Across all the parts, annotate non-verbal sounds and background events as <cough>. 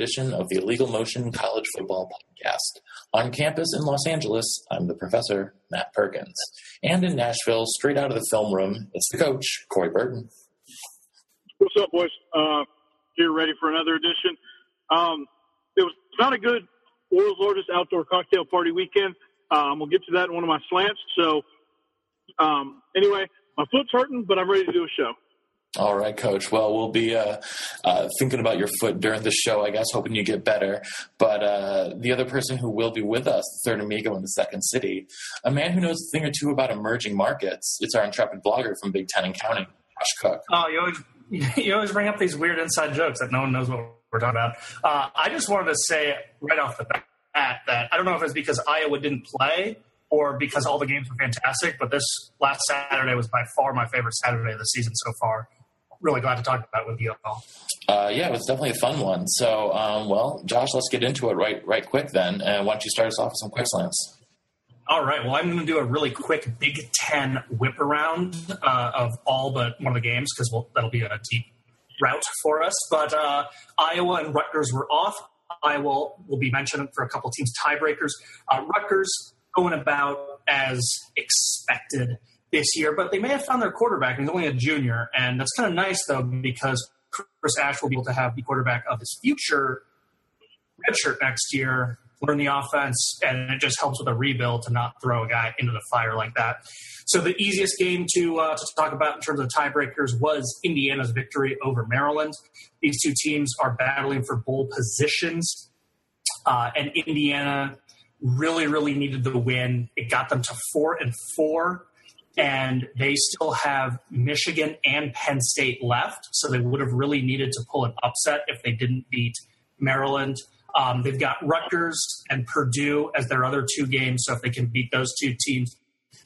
Edition of the Illegal Motion College Football Podcast. On campus in Los Angeles, I'm the professor, Matt Perkins. And in Nashville, straight out of the film room, it's the coach, Corey Burton. What's up, boys? Uh, here ready for another edition. Um, it was not a good world's largest outdoor cocktail party weekend. Um, we'll get to that in one of my slants. So, um, anyway, my foot's hurting, but I'm ready to do a show. All right, Coach. Well, we'll be uh, uh, thinking about your foot during the show, I guess, hoping you get better. But uh, the other person who will be with us, the third amigo in the second city, a man who knows a thing or two about emerging markets. It's our intrepid blogger from Big Ten and County, Josh Cook. Oh, you always <laughs> you always bring up these weird inside jokes that no one knows what we're talking about. Uh, I just wanted to say right off the bat that I don't know if it's because Iowa didn't play or because all the games were fantastic, but this last Saturday was by far my favorite Saturday of the season so far really glad to talk about with you all. Uh, yeah, it was definitely a fun one. So, um, well, Josh, let's get into it right right quick then. And why don't you start us off with some quick slants? All right. Well, I'm going to do a really quick Big Ten whip around uh, of all but one of the games because we'll, that'll be a deep route for us. But uh, Iowa and Rutgers were off. Iowa will be mentioned for a couple teams tiebreakers. Uh, Rutgers going about as expected this year, but they may have found their quarterback. He's only a junior, and that's kind of nice though because Chris Ash will be able to have the quarterback of his future redshirt next year, learn the offense, and it just helps with a rebuild to not throw a guy into the fire like that. So the easiest game to uh, to talk about in terms of tiebreakers was Indiana's victory over Maryland. These two teams are battling for bowl positions, uh, and Indiana really, really needed the win. It got them to four and four and they still have Michigan and Penn State left, so they would have really needed to pull an upset if they didn't beat Maryland. Um, they've got Rutgers and Purdue as their other two games, so if they can beat those two teams,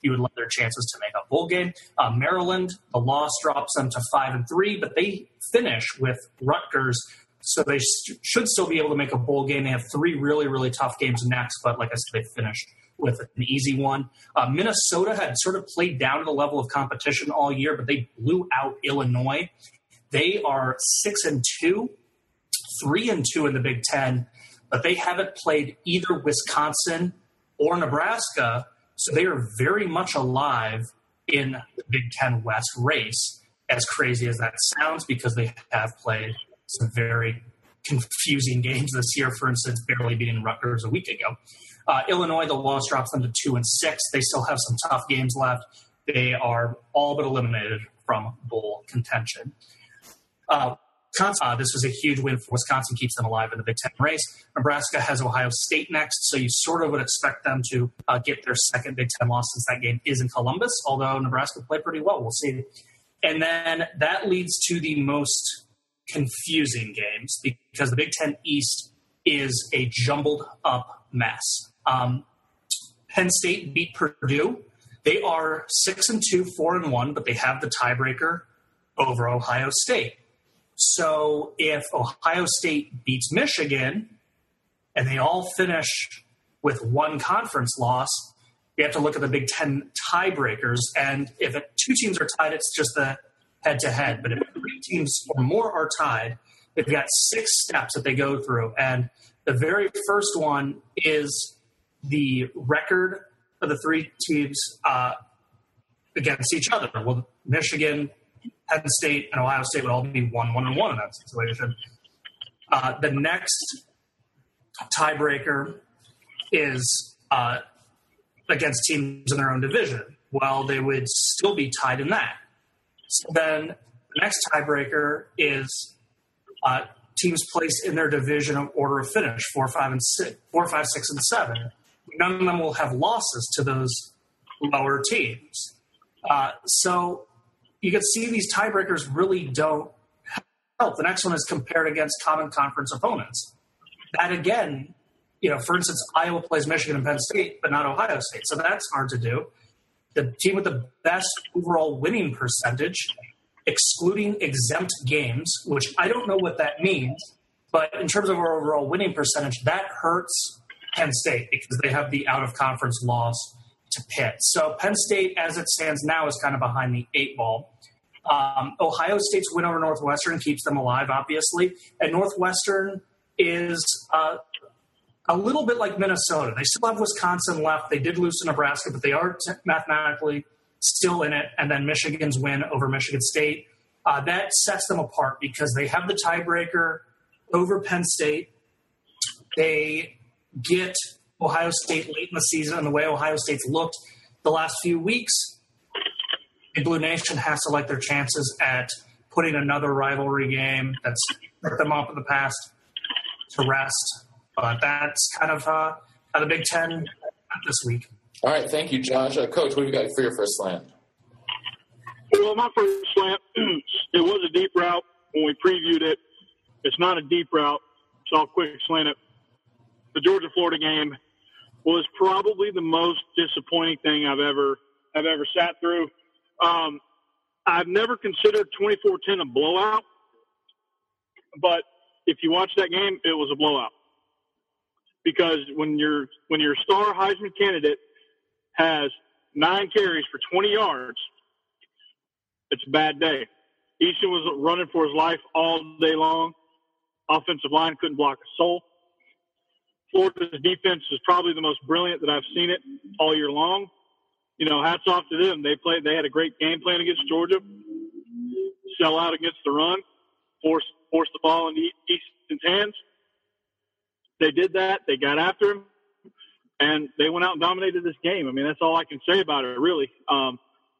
you would love their chances to make a bowl game. Uh, Maryland, the loss drops them to five and three, but they finish with Rutgers, so they sh- should still be able to make a bowl game. They have three really, really tough games next, but like I said, they finished with an easy one. Uh, Minnesota had sort of played down to the level of competition all year, but they blew out Illinois. They are six and two, three and two in the Big Ten, but they haven't played either Wisconsin or Nebraska, so they are very much alive in the Big Ten West race. As crazy as that sounds, because they have played some very confusing games this year. For instance, barely beating Rutgers a week ago. Uh, Illinois, the loss drops them to two and six. They still have some tough games left. They are all but eliminated from bowl contention. Uh, uh, this was a huge win for Wisconsin, keeps them alive in the Big Ten race. Nebraska has Ohio State next, so you sort of would expect them to uh, get their second Big Ten loss since that game is in Columbus, although Nebraska played pretty well. We'll see. And then that leads to the most confusing games because the Big Ten East is a jumbled up mess. Um, Penn State beat Purdue. They are six and two, four and one, but they have the tiebreaker over Ohio State. So if Ohio State beats Michigan and they all finish with one conference loss, we have to look at the Big Ten tiebreakers. And if it, two teams are tied, it's just the head to head. But if three teams or more are tied, they've got six steps that they go through. And the very first one is the record of the three teams uh, against each other. Well, Michigan, Penn State, and Ohio State would all be one, one, and one in that situation. Uh, the next tiebreaker is uh, against teams in their own division. Well, they would still be tied in that. So then the next tiebreaker is uh, teams placed in their division of order of finish four, five, and six, four, five, six, and seven none of them will have losses to those lower teams. Uh, so you can see these tiebreakers really don't help. The next one is compared against common conference opponents. That again, you know, for instance, Iowa plays Michigan and Penn State, but not Ohio State. So that's hard to do. The team with the best overall winning percentage, excluding exempt games, which I don't know what that means, but in terms of our overall winning percentage, that hurts Penn State because they have the out of conference loss to Pitt. So Penn State, as it stands now, is kind of behind the eight ball. Um, Ohio State's win over Northwestern keeps them alive, obviously, and Northwestern is uh, a little bit like Minnesota. They still have Wisconsin left. They did lose to Nebraska, but they are t- mathematically still in it. And then Michigan's win over Michigan State uh, that sets them apart because they have the tiebreaker over Penn State. They get Ohio State late in the season, and the way Ohio State's looked the last few weeks, the Blue Nation has to like their chances at putting another rivalry game that's hurt them off in the past to rest. But that's kind of uh, the Big Ten this week. All right, thank you, Josh. Uh, Coach, what have you got for your first slant? Well, my first slant, <clears throat> it was a deep route when we previewed it. It's not a deep route, so I'll quick slant it. The Georgia Florida game was probably the most disappointing thing I've ever I've ever sat through. Um, I've never considered 24-10 a blowout, but if you watch that game, it was a blowout because when your when your star Heisman candidate has nine carries for 20 yards, it's a bad day. Eason was running for his life all day long. Offensive line couldn't block a soul. Florida's defense is probably the most brilliant that I've seen it all year long. You know, hats off to them. They played. They had a great game plan against Georgia. Sell out against the run. Force force the ball in Eason's hands. They did that. They got after him, and they went out and dominated this game. I mean, that's all I can say about it, really. Um,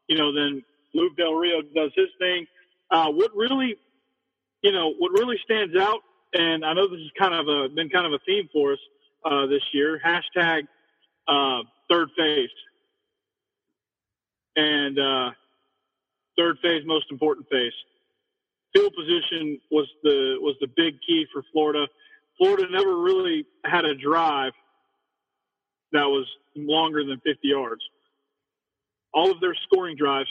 you know, then Luke Del Rio does his thing. Uh, what really, you know, what really stands out, and I know this has kind of a, been kind of a theme for us uh, this year. Hashtag uh, third phase, and uh, third phase, most important phase. Field position was the was the big key for Florida. Florida never really had a drive that was longer than 50 yards. All of their scoring drives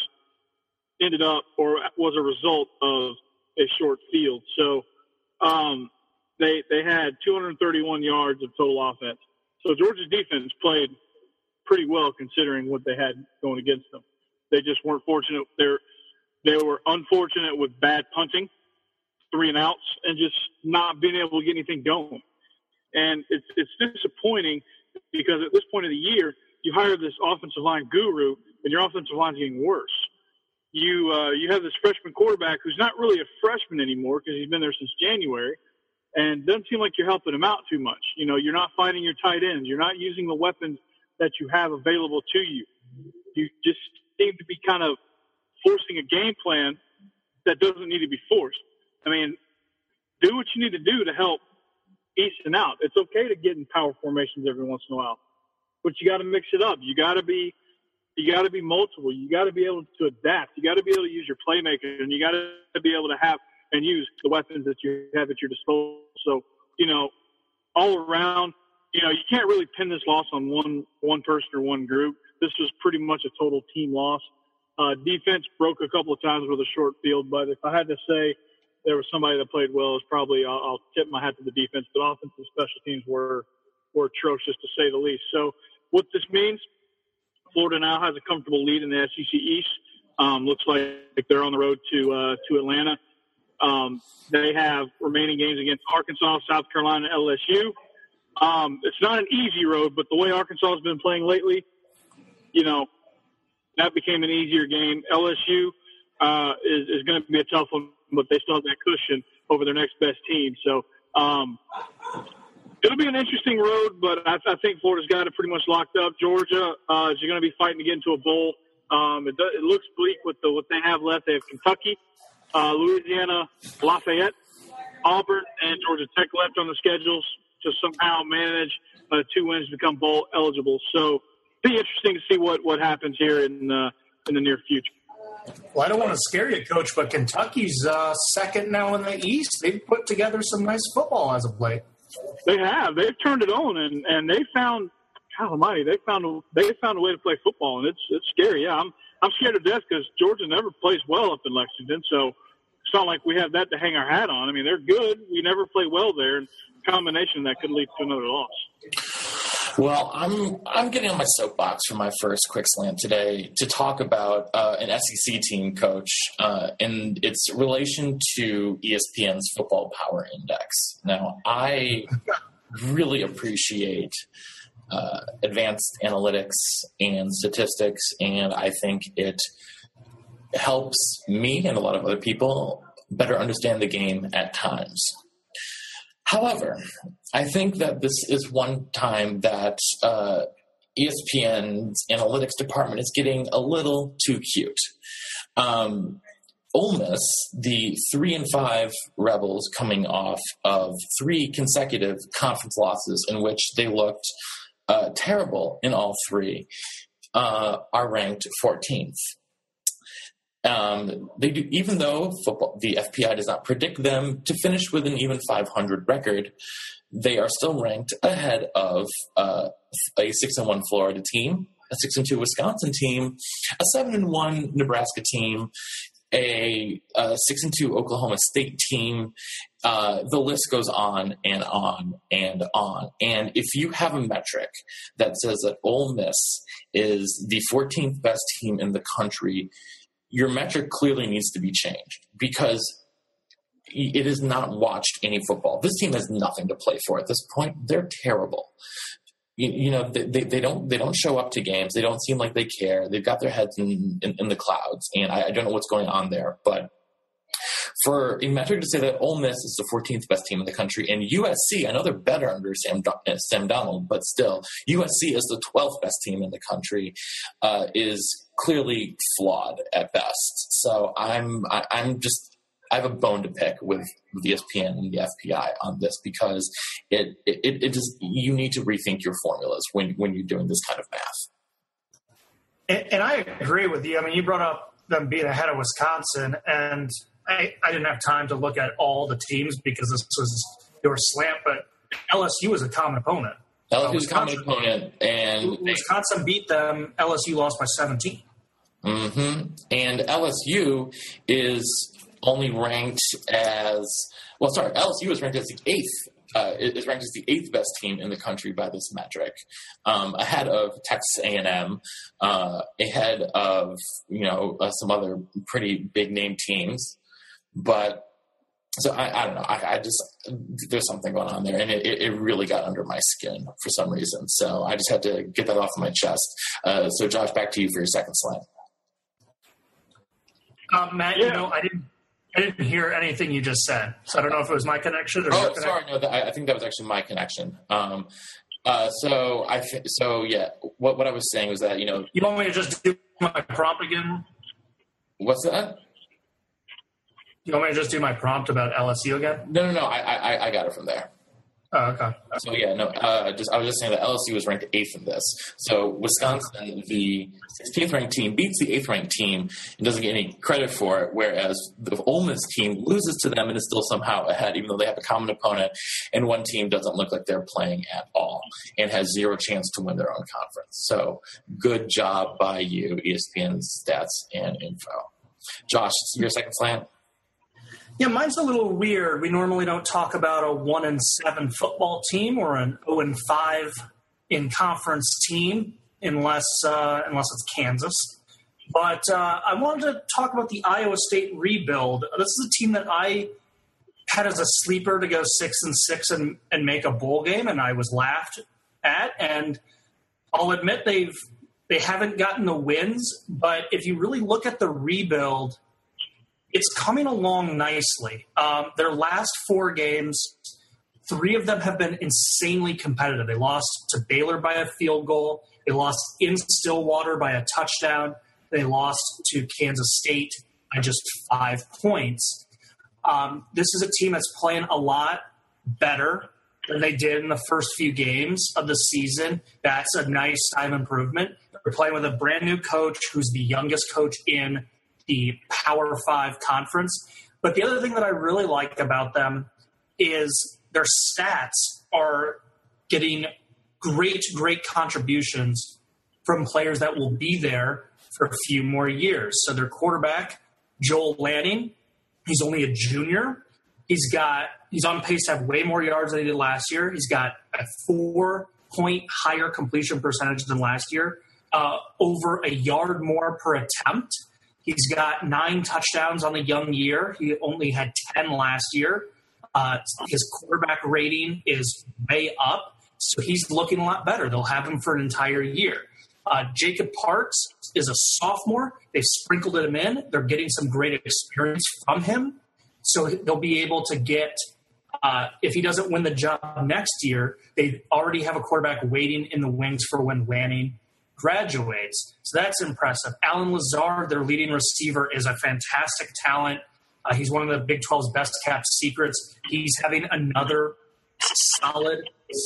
ended up or was a result of a short field. So um, they they had 231 yards of total offense. So Georgia's defense played pretty well considering what they had going against them. They just weren't fortunate. They they were unfortunate with bad punting, three and outs, and just not being able to get anything going. And it's it's disappointing because at this point of the year, you hire this offensive line guru, and your offensive line's getting worse you uh, you have this freshman quarterback who's not really a freshman anymore because he's been there since January, and doesn't seem like you're helping him out too much. You know, you're not finding your tight ends. You're not using the weapons that you have available to you. You just seem to be kind of forcing a game plan that doesn't need to be forced. I mean, do what you need to do to help Eason out. It's okay to get in power formations every once in a while, but you got to mix it up. You got to be you got to be multiple. You got to be able to adapt. You got to be able to use your playmaker, and you got to be able to have and use the weapons that you have at your disposal. So, you know, all around, you know, you can't really pin this loss on one one person or one group. This was pretty much a total team loss. Uh, defense broke a couple of times with a short field, but if I had to say there was somebody that played well, it's probably I'll, I'll tip my hat to the defense. But offensive special teams were were atrocious to say the least. So, what this means Florida now has a comfortable lead in the SEC East. Um, looks like they're on the road to uh, to Atlanta. Um, they have remaining games against Arkansas, South Carolina, LSU. Um, it's not an easy road, but the way Arkansas has been playing lately, you know, that became an easier game. LSU uh, is, is going to be a tough one, but they still have that cushion over their next best team. So um, it'll be an interesting road, but I, I think Florida's got it pretty much locked up. Georgia uh, is going to be fighting to get into a bowl. Um, it, it looks bleak with the what they have left. They have Kentucky, uh, Louisiana, Lafayette, Auburn, and Georgia Tech left on the schedules to somehow manage uh, two wins to become bowl eligible. So, be interesting to see what what happens here in uh, in the near future. Well, I don't want to scare you, Coach, but Kentucky's uh, second now in the East. They've put together some nice football as of late. They have. They've turned it on, and and they found, God Almighty, they found a, they found a way to play football, and it's it's scary. Yeah, I'm I'm scared to death because Georgia never plays well up in Lexington, so it's not like we have that to hang our hat on. I mean, they're good. We never play well there, and combination that could lead to another loss. Well, I'm I'm getting on my soapbox for my first quick slant today to talk about uh, an SEC team coach uh, and its relation to ESPN's Football Power Index. Now, I really appreciate uh, advanced analytics and statistics, and I think it helps me and a lot of other people better understand the game at times. However, I think that this is one time that uh, ESPN's analytics department is getting a little too cute. Um, Ole Miss, the three and five Rebels, coming off of three consecutive conference losses in which they looked uh, terrible in all three, uh, are ranked 14th. Um, they do, even though football, the FPI does not predict them to finish with an even 500 record, they are still ranked ahead of uh, a six and one Florida team, a six and two Wisconsin team, a seven and one Nebraska team, a, a six and two Oklahoma State team. Uh, the list goes on and on and on. And if you have a metric that says that Ole Miss is the 14th best team in the country your metric clearly needs to be changed because it has not watched any football. This team has nothing to play for at this point. They're terrible. You, you know, they, they, they, don't they don't show up to games. They don't seem like they care. They've got their heads in, in, in the clouds, and I, I don't know what's going on there. But for a metric to say that Ole Miss is the 14th best team in the country, and USC, I know they're better under Sam Sam Darnold, but still, USC is the 12th best team in the country, uh, is clearly flawed at best. So I'm I, I'm just I have a bone to pick with, with ESPN and the FPI on this because it, it it just you need to rethink your formulas when when you're doing this kind of math. And, and I agree with you. I mean, you brought up them being ahead of Wisconsin, and I, I didn't have time to look at all the teams because this was your slant, but LSU was a common opponent. LSU's common opponent, and Wisconsin beat them. LSU lost by 17. Mm-hmm. And LSU is only ranked as well. Sorry, LSU is ranked as the eighth. Uh, is ranked as the eighth best team in the country by this metric, um, ahead of Texas A and M, uh, ahead of you know uh, some other pretty big name teams, but so I, I don't know. I, I, just there's something going on there, and it, it, really got under my skin for some reason. So I just had to get that off my chest. Uh, so Josh, back to you for your second slide. Um, Matt, yeah. you know, I didn't. I didn't hear anything you just said, so I don't know if it was my connection or. Oh, sorry, no, I think that was actually my connection. Um, uh, so I, th- so yeah, what what I was saying was that you know, you want me to just do my prompt again? What's that? You want me to just do my prompt about LSU again? No, no, no. I, I, I got it from there. Oh, okay. So yeah, no. Uh, just I was just saying that LSU was ranked eighth in this. So Wisconsin, the 16th ranked team, beats the eighth ranked team and doesn't get any credit for it. Whereas the Ole Miss team loses to them and is still somehow ahead, even though they have a common opponent. And one team doesn't look like they're playing at all and has zero chance to win their own conference. So good job by you, ESPN stats and info. Josh, your second slant. Yeah, mine's a little weird. We normally don't talk about a one and seven football team or an zero and five in conference team unless uh, unless it's Kansas. But uh, I wanted to talk about the Iowa State rebuild. This is a team that I had as a sleeper to go six and six and, and make a bowl game, and I was laughed at. And I'll admit they've they haven't gotten the wins, but if you really look at the rebuild it's coming along nicely. Um, their last four games, three of them have been insanely competitive. They lost to Baylor by a field goal. They lost in Stillwater by a touchdown. They lost to Kansas State by just five points. Um, this is a team that's playing a lot better than they did in the first few games of the season. That's a nice time improvement. They're playing with a brand new coach who's the youngest coach in the Power Five conference. But the other thing that I really like about them is their stats are getting great, great contributions from players that will be there for a few more years. So their quarterback, Joel Lanning, he's only a junior. He's got he's on pace to have way more yards than he did last year. He's got a four point higher completion percentage than last year, uh, over a yard more per attempt. He's got nine touchdowns on the young year. He only had 10 last year. Uh, his quarterback rating is way up, so he's looking a lot better. They'll have him for an entire year. Uh, Jacob Parks is a sophomore. They've sprinkled him in. They're getting some great experience from him. So they'll be able to get, uh, if he doesn't win the job next year, they already have a quarterback waiting in the wings for when Lanning graduates. So that's impressive. Allen Lazard, their leading receiver, is a fantastic talent. Uh, he's one of the Big 12's best kept secrets. He's having another solid,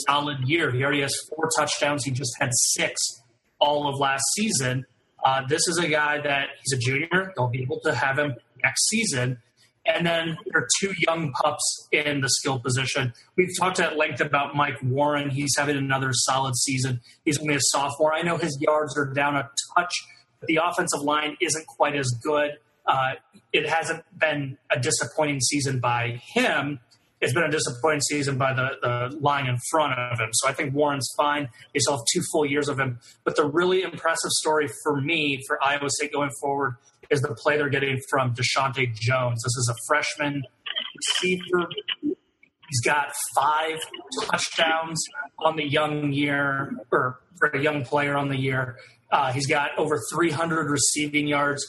solid year. He already has four touchdowns. He just had six all of last season. Uh, this is a guy that he's a junior. They'll be able to have him next season. And then there are two young pups in the skill position. We've talked at length about Mike Warren. He's having another solid season. He's only a sophomore. I know his yards are down a touch, but the offensive line isn't quite as good. Uh, it hasn't been a disappointing season by him. It's been a disappointing season by the, the line in front of him. So I think Warren's fine. They still have two full years of him. But the really impressive story for me, for Iowa State going forward, is the play they're getting from Deshaunte Jones. This is a freshman receiver. He's got five touchdowns on the young year, or for a young player on the year. Uh, he's got over 300 receiving yards.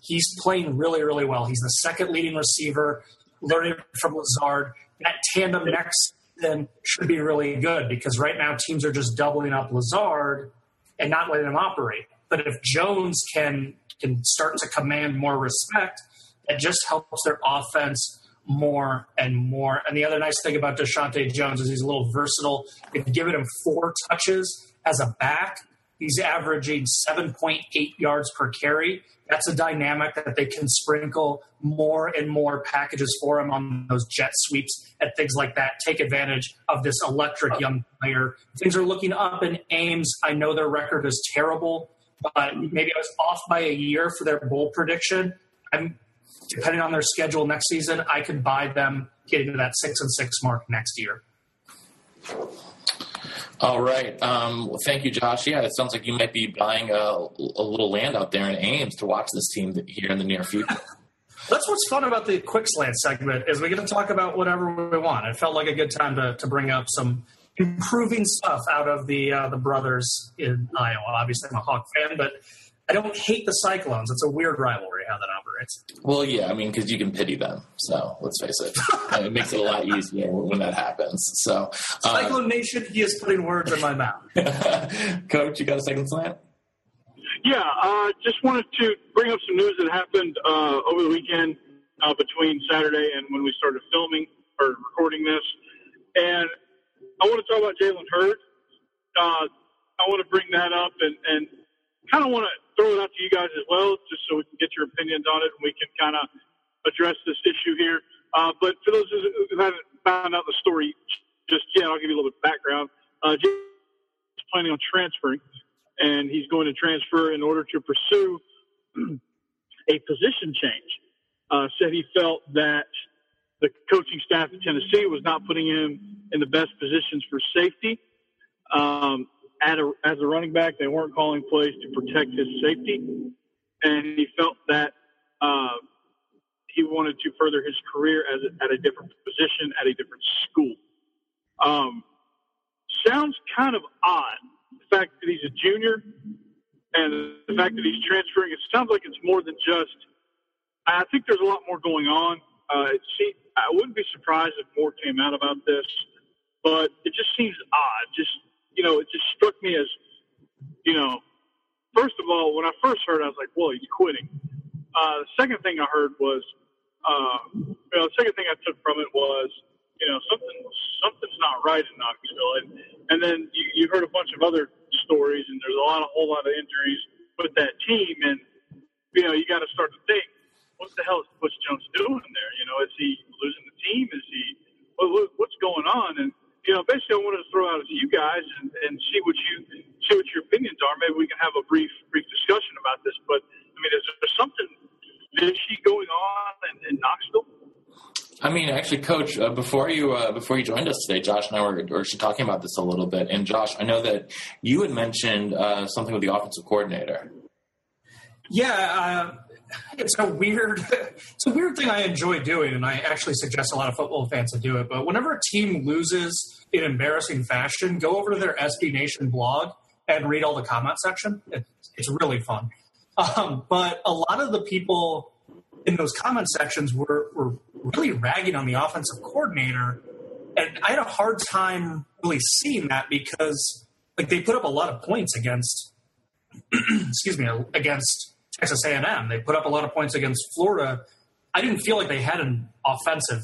He's playing really, really well. He's the second leading receiver, learning from Lazard. That tandem next then should be really good because right now teams are just doubling up Lazard and not letting him operate. But if Jones can can start to command more respect, that just helps their offense more and more. And the other nice thing about Deshaunte Jones is he's a little versatile. If you give him four touches as a back, he's averaging 7.8 yards per carry. That's a dynamic that they can sprinkle more and more packages for him on those jet sweeps and things like that. Take advantage of this electric young player. Things are looking up in Ames. I know their record is terrible, but maybe I was off by a year for their bowl prediction. I'm depending on their schedule next season, I could buy them getting to that six and six mark next year. All right. Um, well, thank you, Josh. Yeah, it sounds like you might be buying a, a little land out there in Ames to watch this team here in the near future. That's what's fun about the quick slant segment is we get to talk about whatever we want. It felt like a good time to, to bring up some improving stuff out of the uh, the brothers in Iowa. Obviously, I'm a Hawk fan, but I don't hate the Cyclones. It's a weird rivalry how that operates. Well, yeah, I mean, because you can pity them. So let's face it, <laughs> it makes it a lot easier when that happens. So, uh, Cyclone Nation, he is putting words in my mouth. <laughs> Coach, you got a second slant? Yeah, uh, just wanted to bring up some news that happened uh, over the weekend uh, between Saturday and when we started filming or recording this. And I want to talk about Jalen Hurd. Uh, I want to bring that up and, and kind of want to throw it out to you guys as well, just so we can get your opinions on it and we can kind of address this issue here. Uh, but for those who haven't found out the story just yet, I'll give you a little bit of background. Uh, James planning on transferring, and he's going to transfer in order to pursue <clears throat> a position change. Uh, said he felt that the coaching staff at Tennessee was not putting him in the best positions for safety. Um, a, as a running back, they weren't calling plays to protect his safety, and he felt that uh, he wanted to further his career as at a different position at a different school. Um, sounds kind of odd. The fact that he's a junior and the fact that he's transferring, it sounds like it's more than just. I think there's a lot more going on. Uh, it see, I wouldn't be surprised if more came out about this, but it just seems odd. Just you know, it just struck me as, you know, first of all, when I first heard, I was like, well, he's quitting. Uh, the second thing I heard was, uh, you know, the second thing I took from it was, you know, something something's not right in Knoxville, and and then you, you heard a bunch of other stories, and there's a lot, a whole lot of injuries with that team, and you know, you got to start to think, what the hell is Butch Jones doing there? You know, is he losing the team? Is he what, what, what's going on? And you know, basically, I wanted to throw out to you guys and, and see what you see what your opinions are. Maybe we can have a brief brief discussion about this. But I mean, is there something fishy going on in, in Knoxville? I mean, actually, Coach, uh, before you uh, before you joined us today, Josh and I were, were talking about this a little bit. And Josh, I know that you had mentioned uh, something with the offensive coordinator. Yeah, uh, it's a weird it's a weird thing I enjoy doing, and I actually suggest a lot of football fans to do it. But whenever a team loses in embarrassing fashion, go over to their SB Nation blog and read all the comment section. It, it's really fun. Um, but a lot of the people in those comment sections were really ragging on the offensive coordinator. And I had a hard time really seeing that because like they put up a lot of points against <clears throat> excuse me against Texas A&M. They put up a lot of points against Florida. I didn't feel like they had an offensive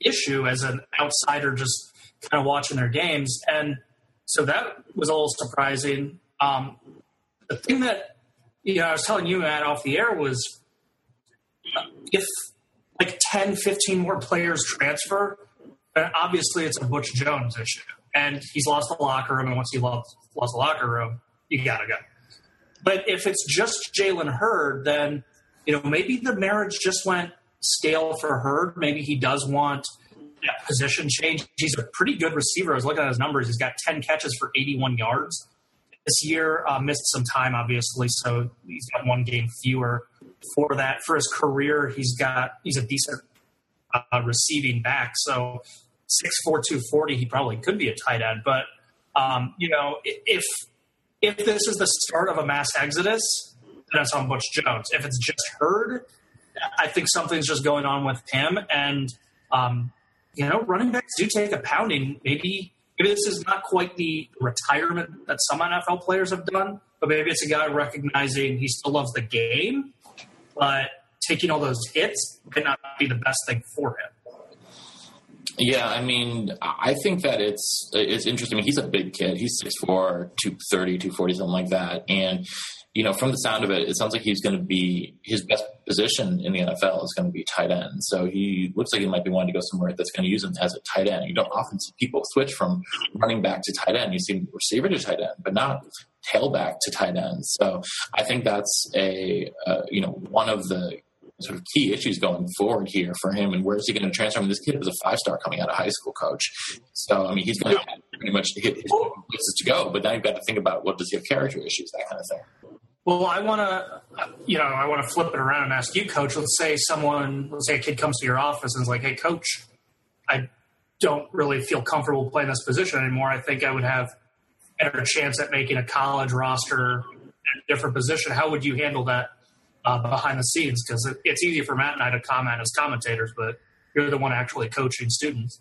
issue as an outsider just kind of watching their games. And so that was a little surprising. Um, the thing that you know, I was telling you, Matt, off the air was if like 10, 15 more players transfer, obviously it's a Butch Jones issue. And he's lost the locker room, and once he lost, lost the locker room, you got to go. But if it's just Jalen Hurd, then you know maybe the marriage just went stale for Hurd. Maybe he does want that position change. He's a pretty good receiver. I was looking at his numbers. He's got 10 catches for 81 yards this year. Uh, missed some time, obviously, so he's got one game fewer for that. For his career, he's got he's a decent uh, receiving back. So six four two forty, he probably could be a tight end. But um, you know, if if this is the start of a mass exodus, then it's on Butch Jones. If it's just Hurd, I think something's just going on with him. And um, you know, running backs do take a pounding. Maybe maybe this is not quite the retirement that some NFL players have done, but maybe it's a guy recognizing he still loves the game, but taking all those hits might not be the best thing for him. Yeah, I mean, I think that it's it's interesting. I mean, he's a big kid. He's 6'4", 230, 240, something like that. And, you know, from the sound of it, it sounds like he's going to be his best position in the NFL is going to be tight end. So he looks like he might be wanting to go somewhere that's going to use him as a tight end. You don't often see people switch from running back to tight end. You see receiver to tight end, but not tailback to tight end. So I think that's a uh, you know one of the sort of key issues going forward here for him and where is he going to transform? This kid was a five star coming out of high school coach. So, I mean, he's going to have pretty much hit his places to go, but now you've got to think about what does he have character issues, that kind of thing. Well, I want to, you know, I want to flip it around and ask you, coach. Let's say someone, let's say a kid comes to your office and is like, hey, coach, I don't really feel comfortable playing this position anymore. I think I would have better chance at making a college roster a different position. How would you handle that? uh, behind the scenes because it, it's easy for Matt and I to comment as commentators, but you're the one actually coaching students.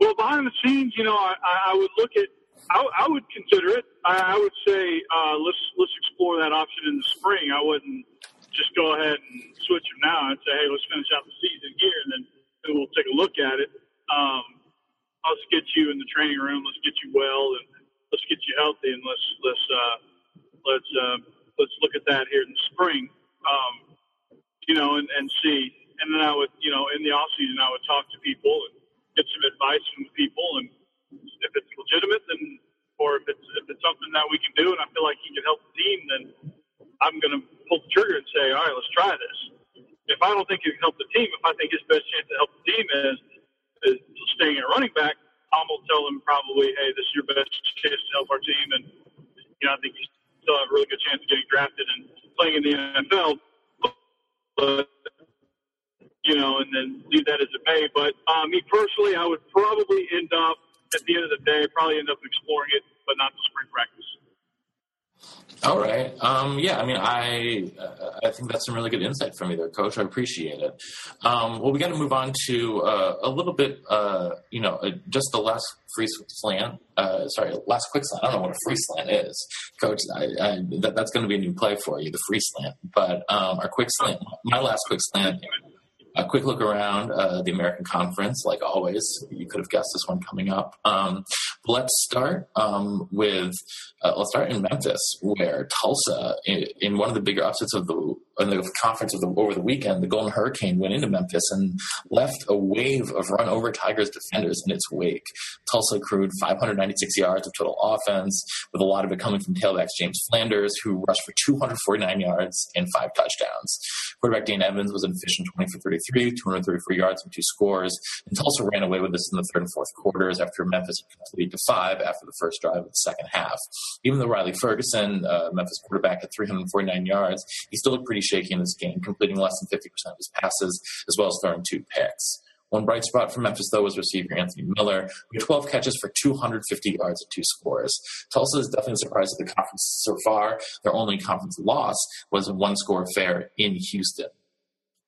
Well, behind the scenes, you know, I, I would look at, I, I would consider it. I, I would say uh, let's let's explore that option in the spring. I wouldn't just go ahead and switch them now and say, hey, let's finish out the season here, and then, we'll take a look at it. Um, let's get you in the training room. Let's get you well, and get you healthy, and let's let's uh, let's. Uh, let's look at that here in the spring, um, you know, and, and see. And then I would, you know, in the off season, I would talk to people and get some advice from people. And if it's legitimate, then, or if it's, if it's something that we can do and I feel like he can help the team, then I'm going to pull the trigger and say, all right, let's try this. If I don't think he can help the team, if I think his best chance to help the team is, is staying at running back, I'm going to tell him probably, hey, this is your best chance to help our team. And, you know, I think he's still have a really good chance of getting drafted and playing in the NFL. But you know, and then do that as it may. But uh, me personally, I would probably end up at the end of the day, probably end up exploring it, but not the spring practice. All right. Um, yeah, I mean, I I think that's some really good insight from you there, Coach. I appreciate it. Um, well, we got to move on to uh, a little bit, uh, you know, uh, just the last free slant. Uh, sorry, last quick slant. I don't know what a free slant is, Coach. I, I, that, that's going to be a new play for you, the free slant. But um, our quick slant, my last quick slant a quick look around uh, the American Conference, like always. You could have guessed this one coming up. Um, Let's start um, with uh, let's start in Memphis, where Tulsa, in, in, one of the bigger upsets of the the conference of the, over the weekend, the Golden Hurricane went into Memphis and left a wave of run over Tigers defenders in its wake. Tulsa accrued 596 yards of total offense, with a lot of it coming from tailbacks James Flanders, who rushed for 249 yards and five touchdowns. Quarterback Dane Evans was efficient 20 for 33, 234 yards and two scores. And Tulsa ran away with this in the third and fourth quarters after Memphis completed to five after the first drive of the second half. Even though Riley Ferguson, uh, Memphis quarterback, had 349 yards, he still looked pretty shaky in this game, completing less than 50% of his passes, as well as throwing two picks. One bright spot for Memphis, though, was receiver Anthony Miller, with 12 catches for 250 yards and two scores. Tulsa is definitely surprised at the conference so far. Their only conference loss was a one score affair in Houston.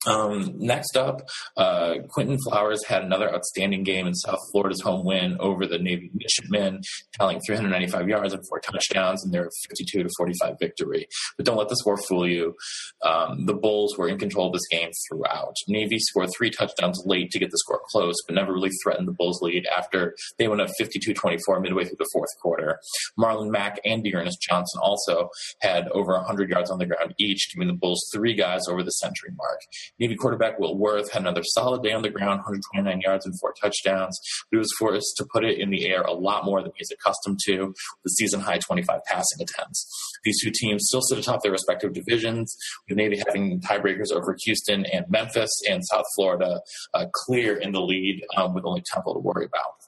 Um, next up, uh, Quinton Flowers had another outstanding game in South Florida's home win over the Navy Midshipmen, tallying 395 yards and four touchdowns in their 52 to 45 victory. But don't let the score fool you. Um, the Bulls were in control of this game throughout. Navy scored three touchdowns late to get the score close, but never really threatened the Bulls' lead after they went up 52-24 midway through the fourth quarter. Marlon Mack and D'Ernest Johnson also had over 100 yards on the ground each, giving the Bulls three guys over the century mark. Navy quarterback Will Worth had another solid day on the ground, 129 yards and four touchdowns. But he was forced to put it in the air a lot more than he's accustomed to, with season high 25 passing attempts. These two teams still sit atop their respective divisions, with Navy having tiebreakers over Houston and Memphis, and South Florida uh, clear in the lead um, with only Temple to worry about.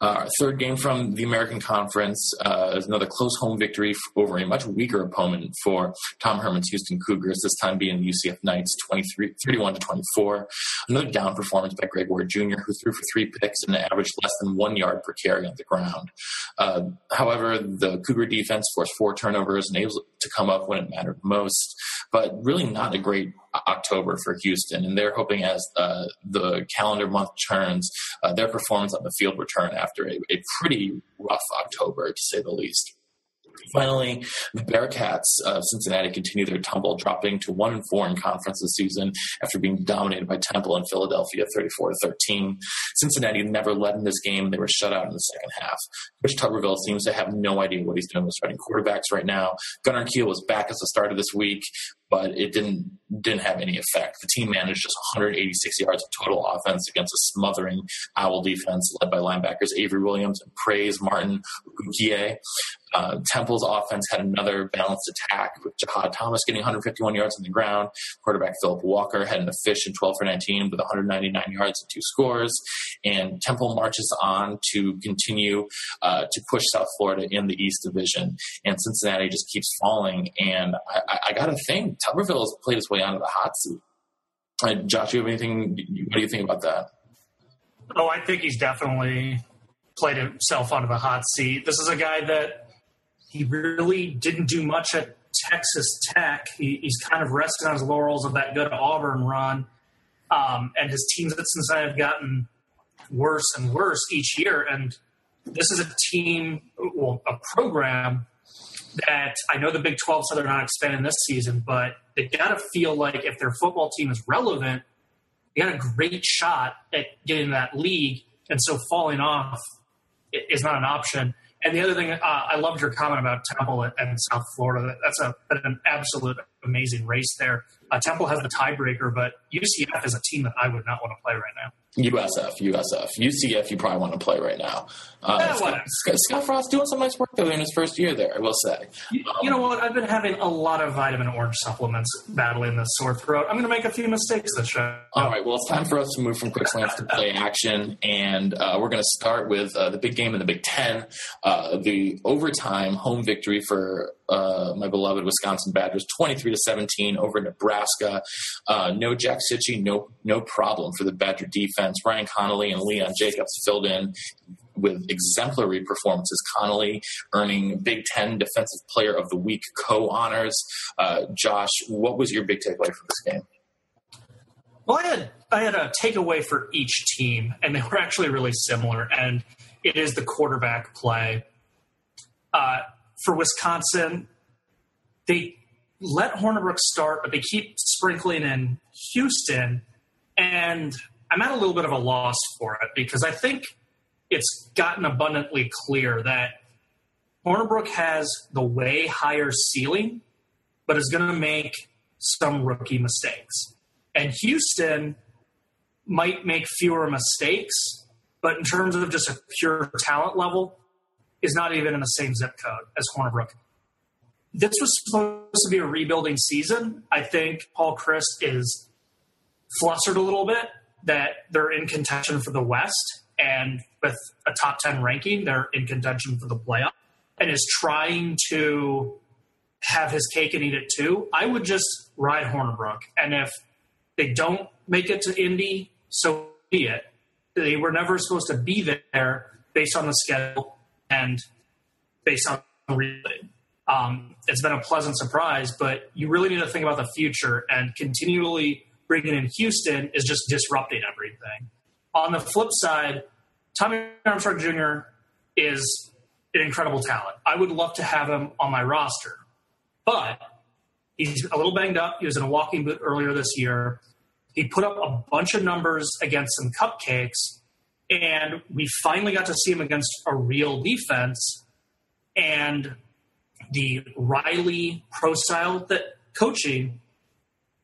Uh, third game from the American Conference uh, is another close home victory over a much weaker opponent for Tom Herman's Houston Cougars, this time being the UCF Knights 23, 31 to 24. Another down performance by Greg Ward Jr., who threw for three picks and averaged less than one yard per carry on the ground. Uh, however, the Cougar defense forced four turnovers and able to come up when it mattered most, but really not a great October for Houston, and they're hoping as uh, the calendar month turns, uh, their performance on the field return after a, a pretty rough October, to say the least. Finally, the Bearcats of Cincinnati continue their tumble, dropping to one and four in conference this season after being dominated by Temple and Philadelphia, thirty-four to thirteen. Cincinnati never led in this game; they were shut out in the second half. Coach Tuberville seems to have no idea what he's doing with starting quarterbacks right now. Gunnar Kiel was back as the starter this week, but it didn't didn't have any effect. The team managed just 186 yards of total offense against a smothering Owl defense led by linebackers Avery Williams and Praise Martin Ukie. Uh, Temple's offense had another balanced attack with Jahad Thomas getting 151 yards on the ground. Quarterback Philip Walker had an efficient 12 for 19 with 199 yards and two scores. And Temple marches on to continue uh, to push South Florida in the East Division. And Cincinnati just keeps falling. And I, I got to think, Tuberville has played his way onto the hot seat. Uh, Josh, you have anything? What do you think about that? Oh, I think he's definitely played himself onto the hot seat. This is a guy that he really didn't do much at Texas Tech. He, he's kind of resting on his laurels of that good Auburn run. Um, and his teams at Cincinnati have gotten worse and worse each year. And this is a team, well, a program that I know the Big 12 said they're not expanding this season, but they got to feel like if their football team is relevant, they got a great shot at getting that league. And so falling off is not an option. And the other thing, uh, I loved your comment about Temple and South Florida. That's a, an absolute amazing race there. Uh, Temple has the tiebreaker, but UCF is a team that I would not want to play right now. USF, USF, UCF. You probably want to play right now. Uh, yeah, Scott, Scott, Scott, Frost doing some nice work there in his first year there. I will say. You, um, you, know what? I've been having a lot of vitamin orange supplements battling this sore throat. I'm going to make a few mistakes this show. All right. Well, it's time for us to move from quick slants to play action, and uh, we're going to start with uh, the big game in the Big Ten, uh, the overtime home victory for uh, my beloved Wisconsin Badgers, 23 to 17 over Nebraska. Uh, no Jack Cichy, no no problem for the Badger defense. Ryan Connelly and Leon Jacobs filled in with exemplary performances. Connolly earning Big Ten Defensive Player of the Week co honors. Uh, Josh, what was your big takeaway from this game? Well, I had I had a takeaway for each team, and they were actually really similar. And it is the quarterback play. Uh, for Wisconsin, they let Hornibrook start, but they keep sprinkling in Houston. And I'm at a little bit of a loss for it because I think it's gotten abundantly clear that Hornibrook has the way higher ceiling, but is going to make some rookie mistakes. And Houston might make fewer mistakes, but in terms of just a pure talent level, is not even in the same zip code as Hornibrook. This was supposed to be a rebuilding season. I think Paul Chryst is flustered a little bit that they're in contention for the West, and with a top 10 ranking, they're in contention for the playoff, and is trying to have his cake and eat it too. I would just ride Hornibrook, and if they don't make it to Indy, so be it. They were never supposed to be there based on the schedule and based on rebuilding. Um, it's been a pleasant surprise, but you really need to think about the future and continually bringing in Houston is just disrupting everything. On the flip side, Tommy Armstrong Jr. is an incredible talent. I would love to have him on my roster, but he's a little banged up. He was in a walking boot earlier this year. He put up a bunch of numbers against some cupcakes, and we finally got to see him against a real defense. And the Riley pro style that coaching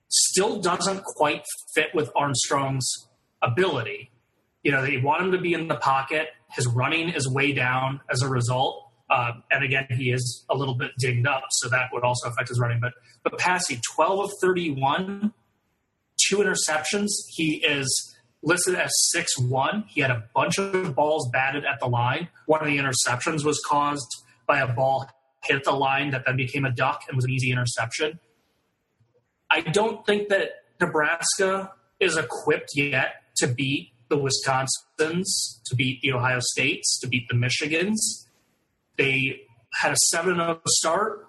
still doesn't quite fit with Armstrong's ability. You know, they want him to be in the pocket. His running is way down as a result. Uh, and again, he is a little bit dinged up, so that would also affect his running. But but passing 12 of 31, two interceptions. He is listed as six one. He had a bunch of balls batted at the line. One of the interceptions was caused by a ball hit the line that then became a duck and was an easy interception. I don't think that Nebraska is equipped yet to beat the Wisconsins, to beat the Ohio States, to beat the Michigans. They had a 7 0 start.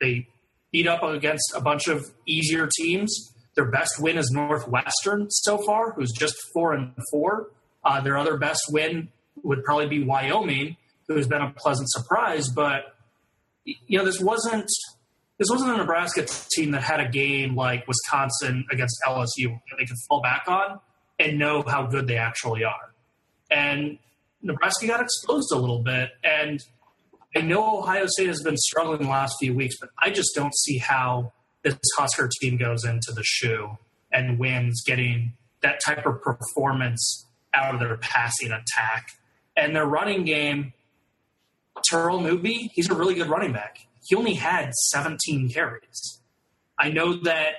They beat up against a bunch of easier teams. Their best win is Northwestern so far, who's just 4 and 4. Uh, their other best win would probably be Wyoming, who's been a pleasant surprise. But, you know, this wasn't this wasn't a Nebraska team that had a game like Wisconsin against LSU that they could fall back on and know how good they actually are. And Nebraska got exposed a little bit. And I know Ohio State has been struggling the last few weeks, but I just don't see how this Husker team goes into the shoe and wins getting that type of performance out of their passing attack. And their running game, Terrell Newby, he's a really good running back he only had 17 carries. I know that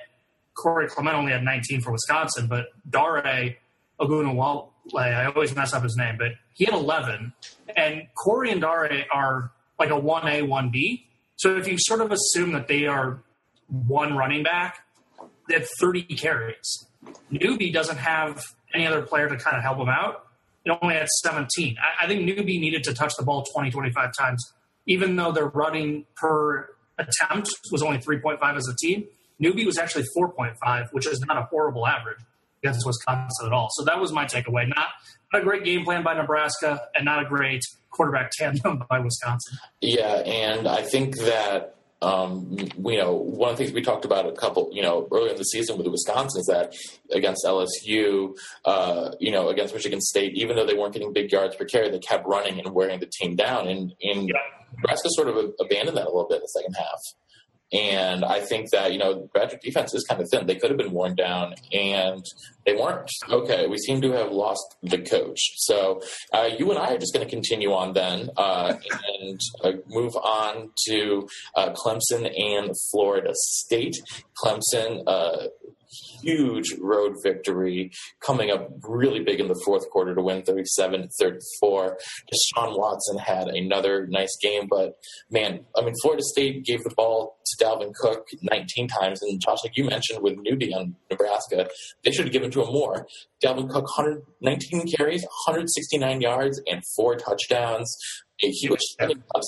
Corey Clement only had 19 for Wisconsin, but Dare Ogunawale, I always mess up his name, but he had 11. And Corey and Dare are like a 1A, 1B. So if you sort of assume that they are one running back, they have 30 carries. Newby doesn't have any other player to kind of help him out. It only had 17. I, I think Newby needed to touch the ball 20, 25 times even though their running per attempt was only 3.5 as a team, Newby was actually 4.5, which is not a horrible average against Wisconsin at all. So that was my takeaway. Not, not a great game plan by Nebraska and not a great quarterback <laughs> tandem by Wisconsin. Yeah, and I think that um, you know, one of the things we talked about a couple, you know, earlier in the season with the Wisconsin is that against LSU, uh, you know, against Michigan State, even though they weren't getting big yards per carry, they kept running and wearing the team down. And, and yeah. Nebraska sort of abandoned that a little bit in the second half. And I think that, you know, graduate defense is kind of thin. They could have been worn down, and they weren't. Okay, we seem to have lost the coach. So uh, you and I are just going to continue on then uh, and uh, move on to uh, Clemson and Florida State. Clemson uh, huge road victory coming up really big in the fourth quarter to win 37 to 34. Deshaun Watson had another nice game, but man, I mean, Florida State gave the ball to Dalvin Cook 19 times. And Josh, like you mentioned with Newby on Nebraska, they should have given to him more. Dalvin Cook, 119 carries, 169 yards, and four touchdowns. He was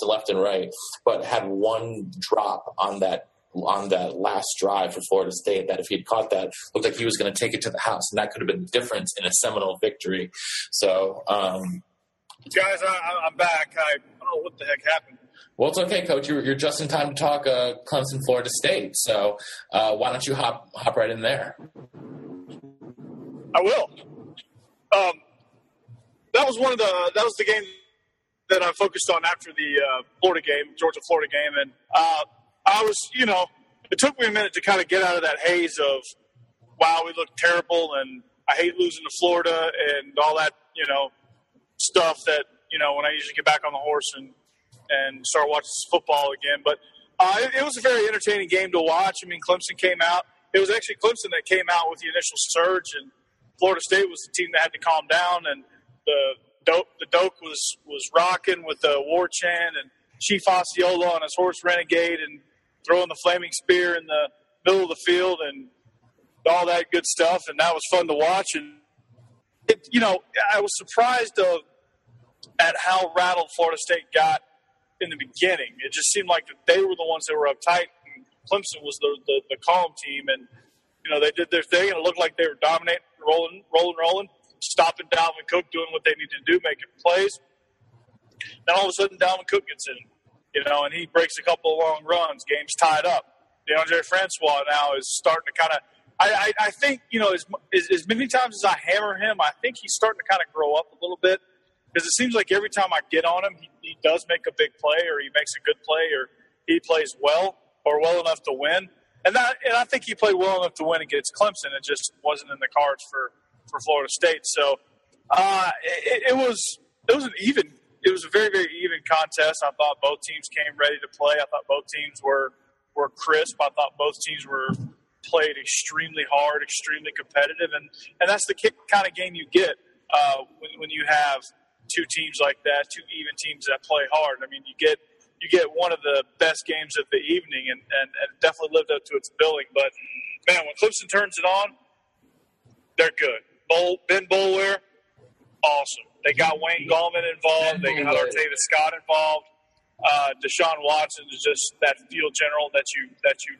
left and right, but had one drop on that on that last drive for Florida State that if he had caught that, looked like he was going to take it to the house, and that could have been the difference in a Seminole victory. So, um, guys, I, am back. I, don't know what the heck happened. Well, it's okay, Coach. You're, you're just in time to talk uh, Clemson, Florida State. So, uh, why don't you hop hop right in there? I will. Um, that was one of the that was the game that I focused on after the uh, Florida game, Georgia Florida game, and uh, I was, you know, it took me a minute to kind of get out of that haze of, wow, we look terrible, and I hate losing to Florida, and all that, you know, stuff that you know when I usually get back on the horse and and start watching football again. But uh, it, it was a very entertaining game to watch. I mean, Clemson came out. It was actually Clemson that came out with the initial surge, and Florida State was the team that had to calm down. And the Doak, the Doak was was rocking with the war chant and Chief Osceola on his horse Renegade and throwing the flaming spear in the middle of the field and all that good stuff. And that was fun to watch. And it, you know, I was surprised of at how rattled Florida State got in the beginning. It just seemed like they were the ones that were uptight. And Clemson was the, the, the calm team, and you know they did their thing, and it looked like they were dominating, rolling, rolling, rolling stopping Dalvin Cook, doing what they need to do, making plays. Then all of a sudden, Dalvin Cook gets in, you know, and he breaks a couple of long runs. Game's tied up. Deondre Francois now is starting to kind of. I, I, I, think you know as, as, as many times as I hammer him, I think he's starting to kind of grow up a little bit because it seems like every time I get on him, he, he does make a big play or he makes a good play or he plays well or well enough to win. And that, and I think he played well enough to win against Clemson. It just wasn't in the cards for for Florida State. So uh, it, it, was it was an even it was a very very even contest. I thought both teams came ready to play. I thought both teams were were crisp. I thought both teams were played extremely hard, extremely competitive, and and that's the kind of game you get uh, when, when you have two teams like that, two even teams that play hard. I mean, you get you get one of the best games of the evening, and, and, and definitely lived up to its billing. But man, when Clemson turns it on, they're good. Ben Boulware, awesome. They got Wayne Gallman involved. They got Artavis Scott involved. Uh, Deshaun Watson is just that field general that you that you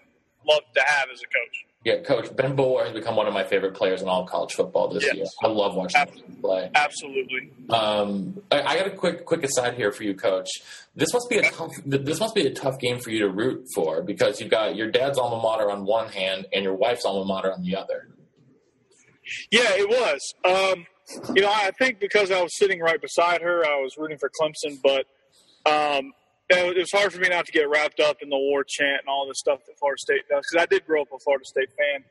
love to have as a coach. Yeah, Coach Ben Boulware has become one of my favorite players in all college football this yes. year. I love watching Absolutely. him play. Absolutely. Um, I, I, got a quick quick aside here for you, Coach. This must be a tough. This must be a tough game for you to root for because you've got your dad's alma mater on one hand and your wife's alma mater on the other. Yeah, it was. Um, you know, I think because I was sitting right beside her, I was rooting for Clemson, but um, it was hard for me not to get wrapped up in the war chant and all the stuff that Florida State does because I did grow up a Florida State fan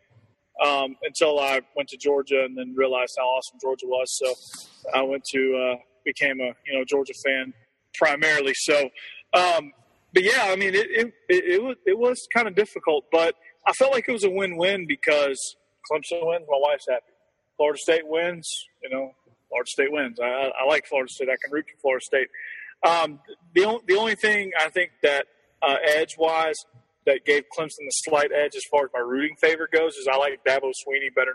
um, until I went to Georgia and then realized how awesome Georgia was. So I went to uh, became a you know Georgia fan primarily. So, um, but yeah, I mean it it, it, it was it was kind of difficult, but I felt like it was a win win because Clemson wins, my wife's happy. Florida State wins, you know, Florida State wins. I, I like Florida State. I can root for Florida State. Um, the, only, the only thing I think that uh, edge wise that gave Clemson the slight edge as far as my rooting favor goes is I like Dabo Swinney better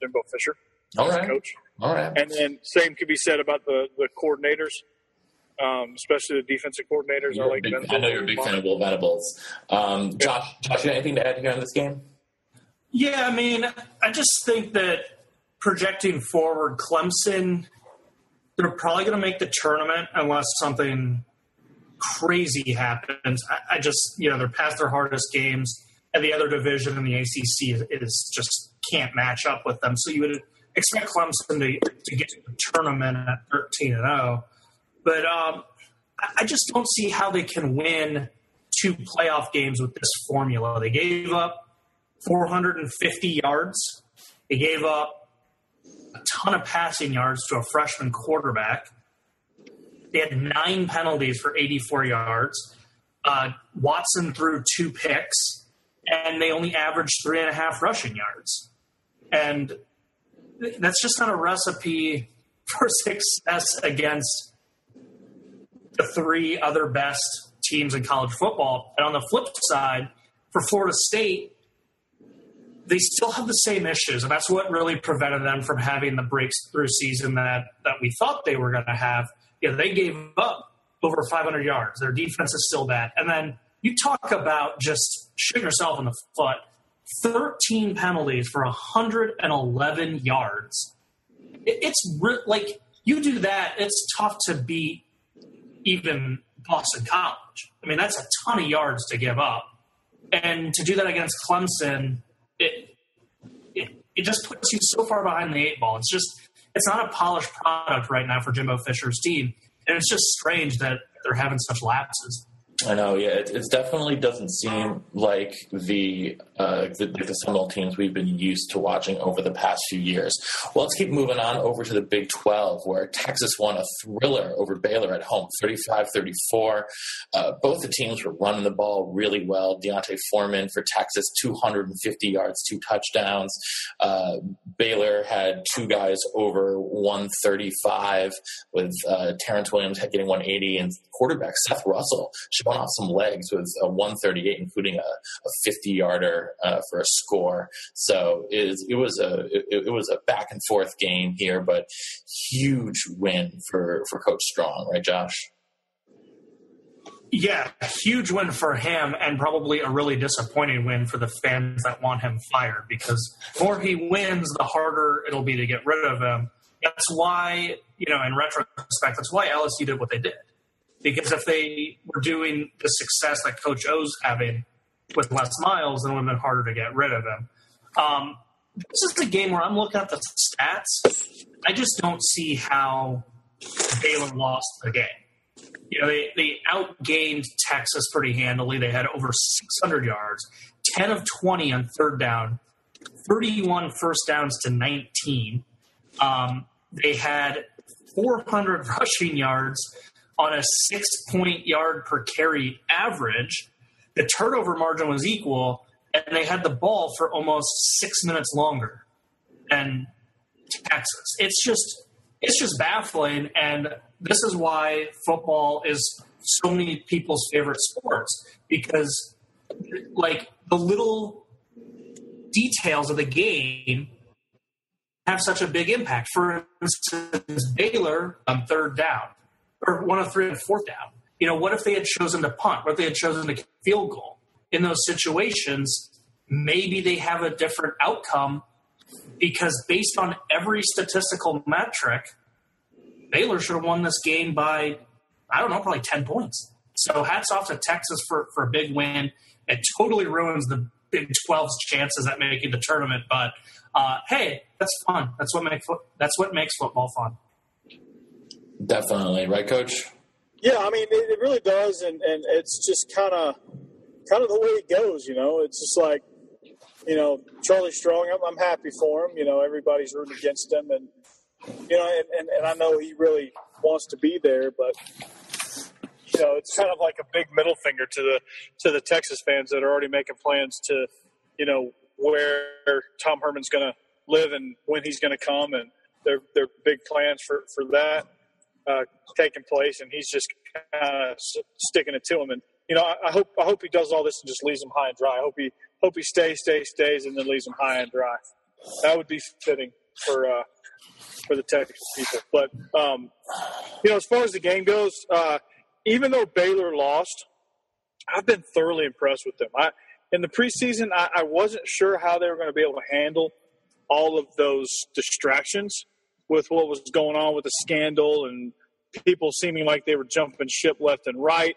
than Bo Fisher. All right. Coach. All right. And then same could be said about the, the coordinators. Um, especially the defensive coordinators. I like big, I know you're a big fan of Will Venables. Um, Josh, Josh, you have anything to add here on this game? Yeah, I mean, I just think that projecting forward, Clemson, they're probably going to make the tournament unless something crazy happens. I, I, just, you know, they're past their hardest games, and the other division in the ACC is, is just can't match up with them. So you would expect Clemson to, to get to the tournament at 13 and 0. But um, I just don't see how they can win two playoff games with this formula. They gave up 450 yards. He gave up a ton of passing yards to a freshman quarterback. They had nine penalties for 84 yards. Uh, Watson threw two picks, and they only averaged three and a half rushing yards. And that's just not a recipe <laughs> for success against the three other best teams in college football. And on the flip side, for Florida State, they still have the same issues, and that's what really prevented them from having the breakthrough season that that we thought they were going to have. Yeah, they gave up over 500 yards. Their defense is still bad, and then you talk about just shooting yourself in the foot. 13 penalties for 111 yards. It's re- like you do that, it's tough to beat even Boston College. I mean, that's a ton of yards to give up. And to do that against Clemson, it, it it just puts you so far behind the eight ball. It's just it's not a polished product right now for Jimbo Fisher's team, and it's just strange that they're having such lapses. I know, yeah. It, it definitely doesn't seem like the, uh, the the Seminole teams we've been used to watching over the past few years. Well, let's keep moving on over to the Big 12, where Texas won a thriller over Baylor at home, 35-34. Uh, both the teams were running the ball really well. D'Onta Foreman for Texas, 250 yards, two touchdowns. Uh, Baylor had two guys over 135, with uh, Terence Williams getting 180, and quarterback Seth Russell showing off some legs with a 138, including a, a 50 yarder uh, for a score. So it was a it, it, was a back and forth game here, but huge win for for Coach Strong, right, Josh? Yeah, huge win for him, and probably a really disappointing win for the fans that want him fired. Because the more he wins, the harder it'll be to get rid of him. That's why, you know, in retrospect, that's why LSU did what they did because if they were doing the success that Coach O's having with Les Miles, then it would have been harder to get rid of him. Um, this is the game where I'm looking at the stats. I just don't see how Baylor lost the game. You know, they, they outgained Texas pretty handily. They had over 600 yards, 10 of 20 on third down, 31 first downs to 19. Um, they had 400 <laughs> rushing yards on a six point yard per carry average. The turnover margin was equal, and they had the ball for almost six minutes longer than Texas. It's just it's just baffling, and this is why football is so many people's favorite sports because like the little details of the game have such a big impact. For instance, Baylor on third down or one of three and fourth down. You know, what if they had chosen to punt? What if they had chosen to field goal? In those situations, maybe they have a different outcome because based on every statistical metric, Baylor should have won this game by, I don't know, probably 10 points. So hats off to Texas for, for a big win. It totally ruins the Big 12's chances at making the tournament. But uh, hey, that's fun. That's what makes that's what makes football fun. Definitely, right, Coach? Yeah, I mean, it, it really does, and, and it's just kind of kind of the way it goes. You know, it's just like you know Charlie Strong. I'm, I'm happy for him. You know, everybody's rooting against him, and you know, and, and, and I know he really wants to be there, but you know, it's kind of like a big middle finger to the to the Texas fans that are already making plans to, you know, where Tom Herman's going to live and when he's going to come, and their their big plans for for that uh, taking place, and he's just kind of sticking it to him. And you know, I, I, hope I hope he does all this and just leaves him high and dry. I hope he hope he stays, stays, stays, and then leaves him high and dry. That would be fitting for uh, for the Texas people. But um, you know, as far as the game goes, uh, even though Baylor lost, I've been thoroughly impressed with them. I in the preseason, I, I wasn't sure how they were going to be able to handle all of those distractions with what was going on with the scandal and people seeming like they were jumping ship left and right.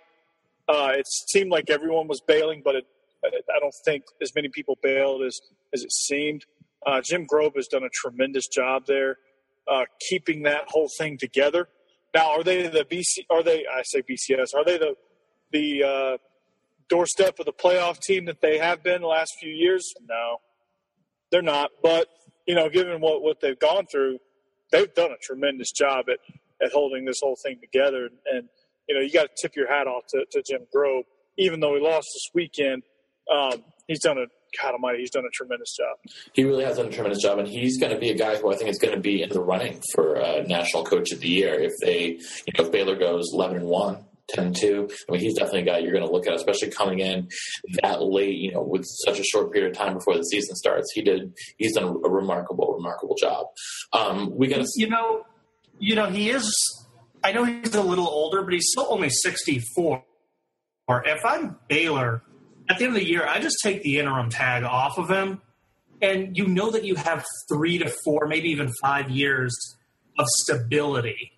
Uh, it seemed like everyone was bailing, but it, I don't think as many people bailed as, as it seemed. Uh, Jim Grobe has done a tremendous job there, uh, keeping that whole thing together. Now, are they the BC? Are they? I say BCS. Are they the the uh, doorstep of the playoff team that they have been the last few years? No, they're not. But you know, given what what they've gone through, they've done a tremendous job at, at holding this whole thing together. And, you know, you got to tip your hat off to, to Jim Grobe. Even though he lost this weekend, um, he's done a God Almighty, he's done a tremendous job. He really has done a tremendous job, and he's going to be a guy who I think is going to be in the running for uh, National Coach of the Year if they, you know, if Baylor goes eleven and one. 10 2. I mean, he's definitely a guy you're going to look at, especially coming in that late, you know, with such a short period of time before the season starts. He did, he's done a remarkable, remarkable job. Um, we got to, you know, you know, he is, I know he's a little older, but he's still only 64. Or if I'm Baylor, at the end of the year, I just take the interim tag off of him. And you know that you have three to four, maybe even five years of stability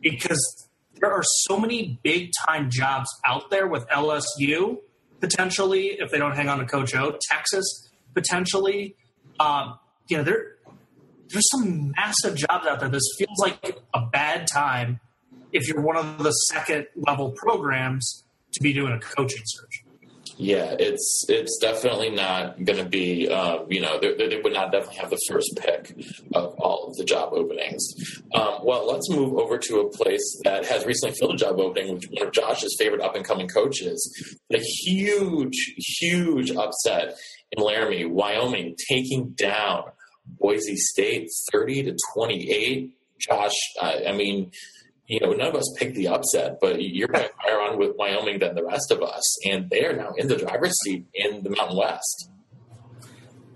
because there are so many big time jobs out there with LSU potentially if they don't hang on to Coach O, Texas potentially. Um, you know, there there's some massive jobs out there. This feels like a bad time if you're one of the second level programs to be doing a coaching search. Yeah, it's it's definitely not going to be. Um, you know, they, they, would not definitely have the first pick of all of the job openings. Um, well, let's move over to a place that has recently filled a job opening with one of Josh's favorite up and coming coaches. A huge, huge upset in Laramie, Wyoming, taking down Boise State, thirty to twenty eight. Josh, I, I mean, you know, none of us picked the upset, but you're higher on with Wyoming than the rest of us, and they are now in the driver's seat in the Mountain West.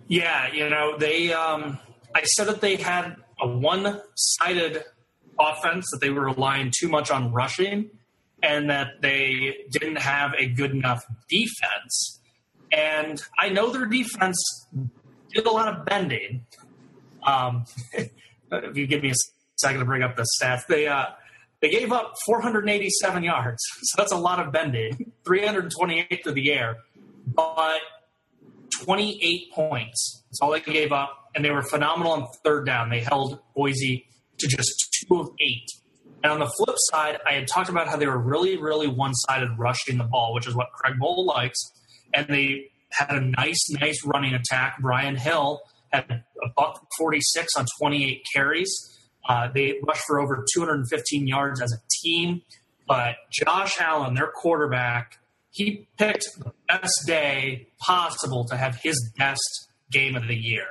Yeah, you know, they. Um, I said that they had a one-sided offense that they were relying too much on rushing, and that they didn't have a good enough defense. And I know their defense did a lot of bending. Um, <laughs> if you give me a second to bring up the stats, they uh, they gave up 487 yards, <laughs> so that's a lot of bending. 328 through the air, but 28 points. That's all they gave up, and they were phenomenal on third down. They held Boise to just two of eight. And on the flip side, I had talked about how they were really, really one-sided rushing the ball, which is what Craig Bohl likes. And they had a nice, nice running attack. Brian Hill had a buck 46 on 28 carries. Uh, they rushed for over 215 yards as a team. But Josh Allen, their quarterback, he picked the best day possible to have his best game of the year.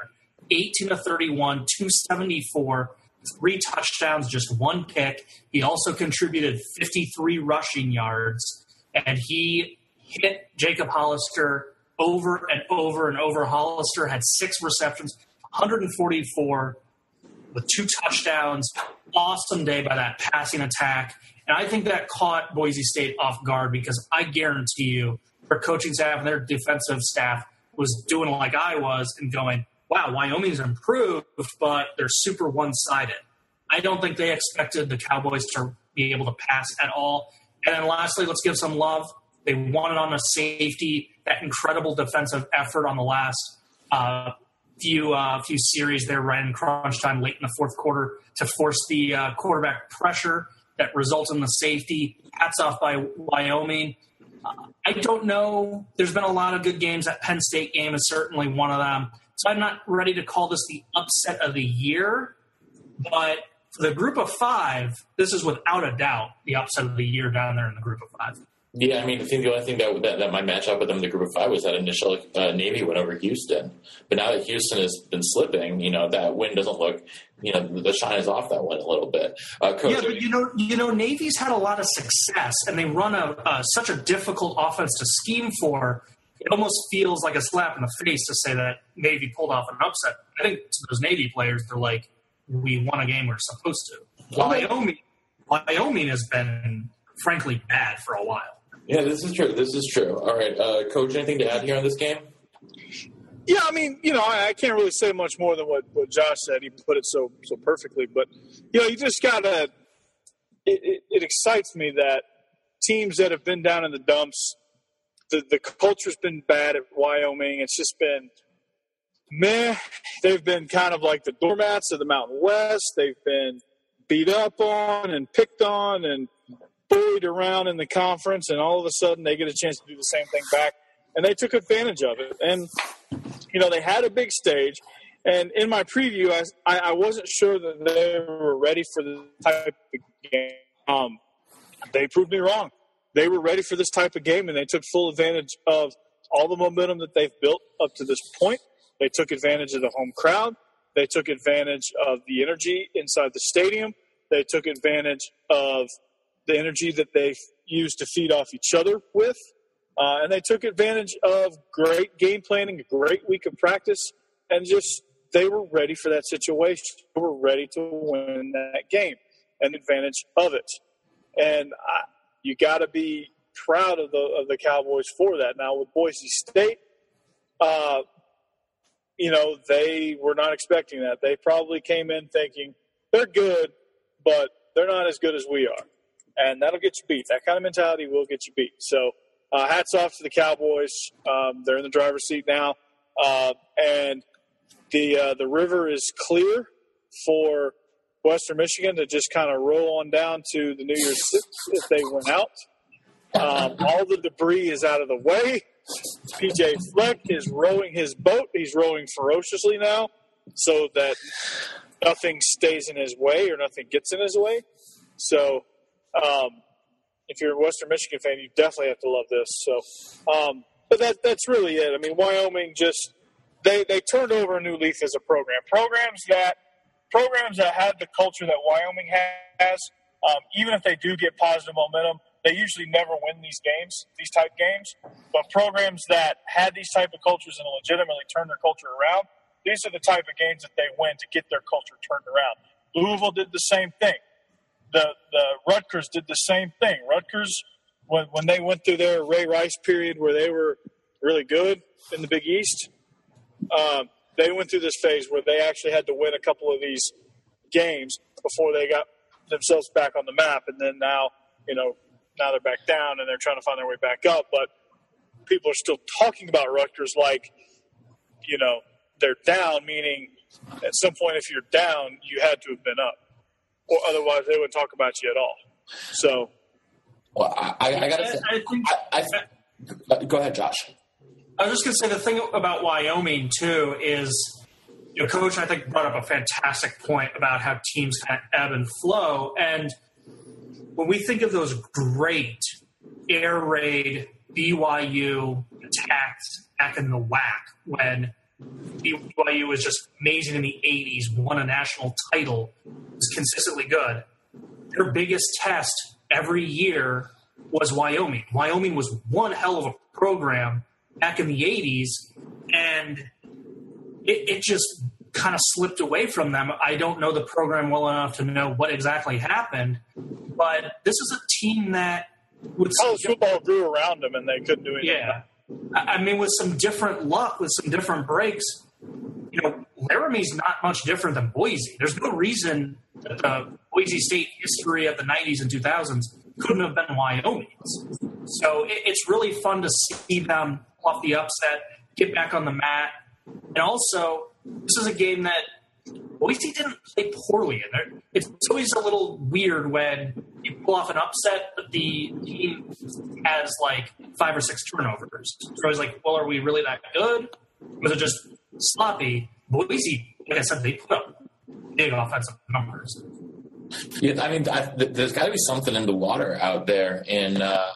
18 to 31, 274, three touchdowns, just one pick. He also contributed 53 rushing yards, and he hit Jacob Hollister over and over and over. Hollister had six receptions, 144 with two touchdowns. Awesome day by that passing attack. And I think that caught Boise State off guard because I guarantee you their coaching staff and their defensive staff was doing like I was and going, wow, Wyoming's improved, but they're super one sided. I don't think they expected the Cowboys to be able to pass at all. And then lastly, let's give some love. They won it on a safety, that incredible defensive effort on the last uh, few uh, few series there right in crunch time late in the fourth quarter to force the uh, quarterback pressure that results in the safety. Hats off by Wyoming. Uh, I don't know. There's been a lot of good games. That Penn State game is certainly one of them. So I'm not ready to call this the upset of the year, but for the group of five, this is without a doubt the upset of the year down there in the group of five. Yeah, I mean, I think the only thing that that, that might match up with them in the group of five was that initial uh, Navy win over Houston. But now that Houston has been slipping, you know that win doesn't look, you know, the shine is off that win a little bit. Uh, Coach, yeah, but you know, you know, Navy's had a lot of success, and they run a uh, such a difficult offense to scheme for. It almost feels like a slap in the face to say that Navy pulled off an upset. I think to those Navy players, they're like, "We won a game we're supposed to." Wyoming, Wyoming has been frankly bad for a while. Yeah, this is true. This is true. All right, uh, coach. Anything to add here on this game? Yeah, I mean, you know, I, I, can't really say much more than what, what Josh said. He put it so so perfectly. But you know, you just gotta. It, it, it excites me that teams that have been down in the dumps, the the culture's been bad at Wyoming. It's just been meh. They've been kind of like the doormats of the Mountain West. They've been beat up on and picked on and bullied around in the conference, and all of a sudden they get a chance to do the same thing back, and they took advantage of it. And you know they had a big stage, and in my preview, I, I wasn't sure that they were ready for the type of game. Um, they proved me wrong. They were ready for this type of game, and they took full advantage of all the momentum that they've built up to this point. They took advantage of the home crowd. They took advantage of the energy inside the stadium. They took advantage of the energy that they used to feed off each other with. Uh, and they took advantage of great game planning, a great week of practice, and just they were ready for that situation. They were ready to win that game and advantage of it. And I, you got to be proud of the of the Cowboys for that. Now with Boise State, uh, you know they were not expecting that. They probably came in thinking they're good, but they're not as good as we are and that'll get you beat. That kind of mentality will get you beat. So, uh, hats off to the Cowboys. Um, they're in the driver's seat now, uh, and the uh, the river is clear for Western Michigan to just kind of roll on down to the New Year's Six if they went out. Um, all the debris is out of the way. PJ Fleck is rowing his boat. He's rowing ferociously now so that nothing stays in his way or nothing gets in his way. So, um, if you're a Western Michigan fan, you definitely have to love this. So, um, but that that's really it. I mean, Wyoming just they they turned over a new leaf as a program. Programs that programs that have the culture that Wyoming has, um, even if they do get positive momentum, they usually never win these games, these type games. But programs that had these type of cultures and legitimately turned their culture around, these are the type of games that they win to get their culture turned around. Louisville did the same thing. The the Rutgers did the same thing. Rutgers, when when they went through their Ray Rice period where they were really good in the Big East, um, they went through this phase where they actually had to win a couple of these games before they got themselves back on the map. And then now, you know, now they're back down and they're trying to find their way back up. But people are still talking about Rutgers like, you know, they're down, meaning at some point if you're down, you had to have been up, or otherwise they wouldn't talk about you at all. So, well, I, I gotta say, I think I, I, go ahead, Josh. I was just going to say the thing about Wyoming too is, you know, Coach I think brought up a fantastic point about how teams kind of ebb and flow, and when we think of those great air raid BYU attacks back in the WAC when BYU was just amazing in the 80s, won a national title, was consistently good. Their biggest test every year was Wyoming. Wyoming was one hell of a program back in the 80s, and it, it just kind of slipped away from them. I don't know the program well enough to know what exactly happened, but this is a team that with oh, college football grew around them and they couldn't do anything. Yeah. I mean, with some different luck, with some different breaks, you know, Laramie's not much different than Boise. There's no reason that the Boise State history of the 90s and 2000s couldn't have been Wyoming's. So it, it's really fun to see them off the upset, get back on the mat, and also this is a game that Boise didn't play poorly in there. It's always a little weird when you pull off an upset, but the team has like five or six turnovers. So I was like, well, are we really that good? Was it just sloppy? Boise, like I said, they put up big offensive numbers. Yeah, I mean, I, th- there's got to be something in the water out there in uh,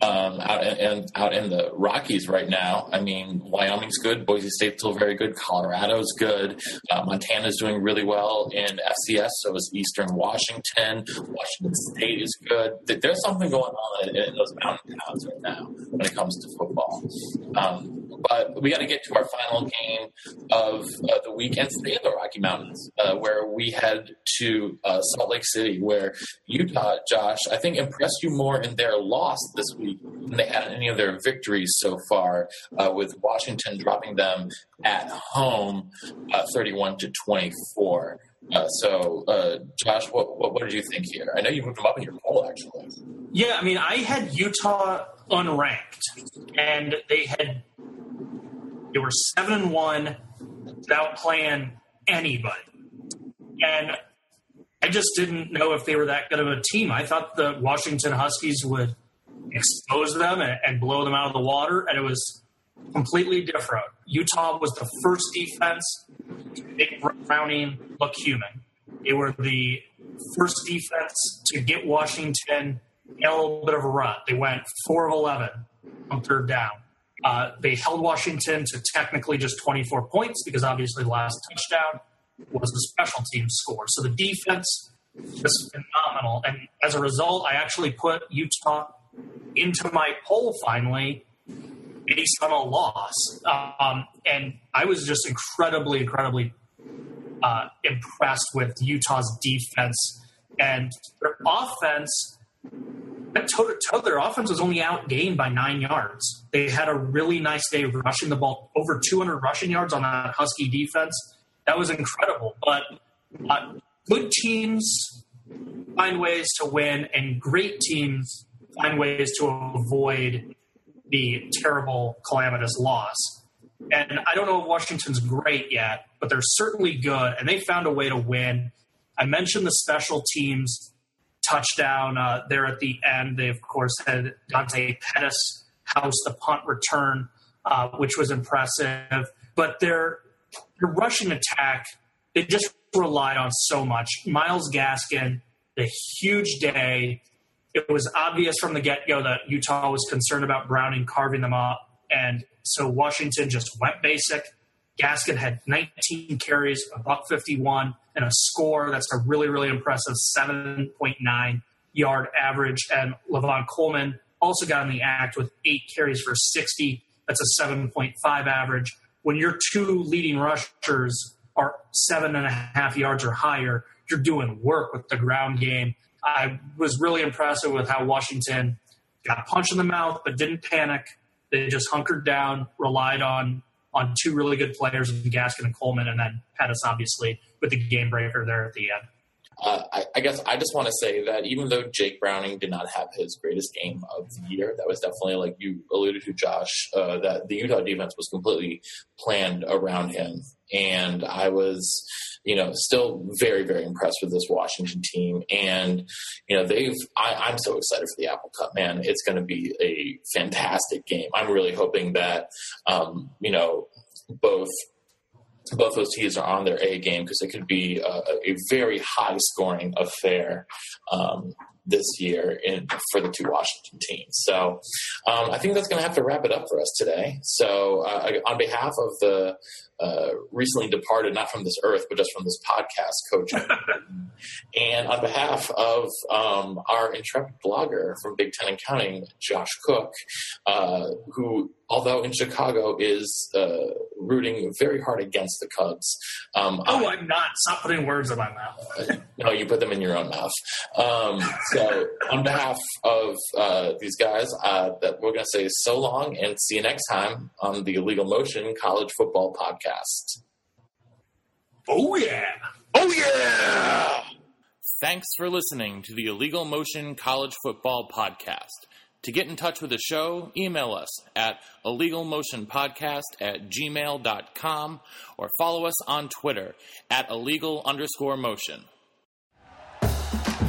um, out in, out in the Rockies right now. I mean, Wyoming's good, Boise State's still very good, Colorado's good, uh, Montana's doing really well in FCS. So is Eastern Washington. Washington State is good. There's something going on in, in those mountain towns right now when it comes to football. Um, but we got to get to our final game of uh, the weekend today in the Rocky Mountains, uh, where we head to uh, Salt Lake City, where Utah, Josh, I think impressed you more in their loss this week they had any of their victories so far, uh, with Washington dropping them at home, uh, thirty-one to twenty-four. Uh, so, uh, Josh, what, what, what did you think here? I know you moved them up in your poll, actually. Yeah, I mean, I had Utah unranked, and they had they were seven and one without playing anybody, and I just didn't know if they were that good of a team. I thought the Washington Huskies would expose them and, and blow them out of the water, and it was completely different. Utah was the first defense to make Browning look human. They were the first defense to get Washington a little bit of a rut. They went four of eleven on third down. Uh, they held Washington to technically just 24 points because obviously the last touchdown was the special team score. So the defense was phenomenal. And as a result, I actually put Utah into my poll finally based on a loss. Um, and I was just incredibly, incredibly uh, impressed with Utah's defense and their offense toe to toe, their offense was only outgained by nine yards. They had a really nice day rushing the ball, over 200 rushing yards on that Husky defense. That was incredible. But uh, good teams find ways to win, and great teams find ways to avoid the terrible, calamitous loss. And I don't know if Washington's great yet, but they're certainly good, and they found a way to win. I mentioned the special teams touchdown uh, there at the end. They, of course, had Dante Pettis house the punt return, uh, which was impressive. But their, their rushing attack, they just relied on so much. Myles Gaskin, the huge day. It was obvious from the get go that Utah was concerned about Browning carving them up. And so Washington just went basic. Gaskin had 19 carries, a buck 51, and a score that's a really, really impressive 7.9 yard average. And Lavon Coleman also got in the act with eight carries for 60. That's a 7.5 average. When your two leading rushers are seven and a half yards or higher, you're doing work with the ground game. I was really impressed with how Washington got punched in the mouth but didn't panic. They just hunkered down, relied on on two really good players in Gaskin and Coleman, and then Pettis obviously with the game breaker there at the end. Uh, I, I, guess I just want to say that even though Jake Browning did not have his greatest game of the year, that was definitely like you alluded to, Josh, uh, that the Utah defense was completely planned around him, and I was, you know, still very very impressed with this Washington team, and you know they've. I, am so excited for the Apple Cup, man! It's going to be a fantastic game. I'm really hoping that, um, you know, both both those teams are on their A game because it could be a, a very high scoring affair um, this year in, for the two Washington teams. So um, I think that's going to have to wrap it up for us today. So uh, on behalf of the uh, recently departed, not from this earth, but just from this podcast, Coach. <laughs> and on behalf of um, our intrepid blogger from Big Ten Accounting, Josh Cook, uh, who, although in Chicago, is uh, rooting very hard against the Cubs. Um, oh, I, am not. Stop putting words in my mouth. <laughs> no, you put them in your own mouth. <laughs> So, on behalf of uh, these guys, uh, that we're going to say so long and see you next time on the Illegal Motion College Football Podcast podcast. Oh, yeah. Oh, yeah. Thanks for listening to the Illegal Motion College Football Podcast. To get in touch with the show, email us at illegalmotionpodcast at gmail.com or follow us on Twitter at illegal underscore motion.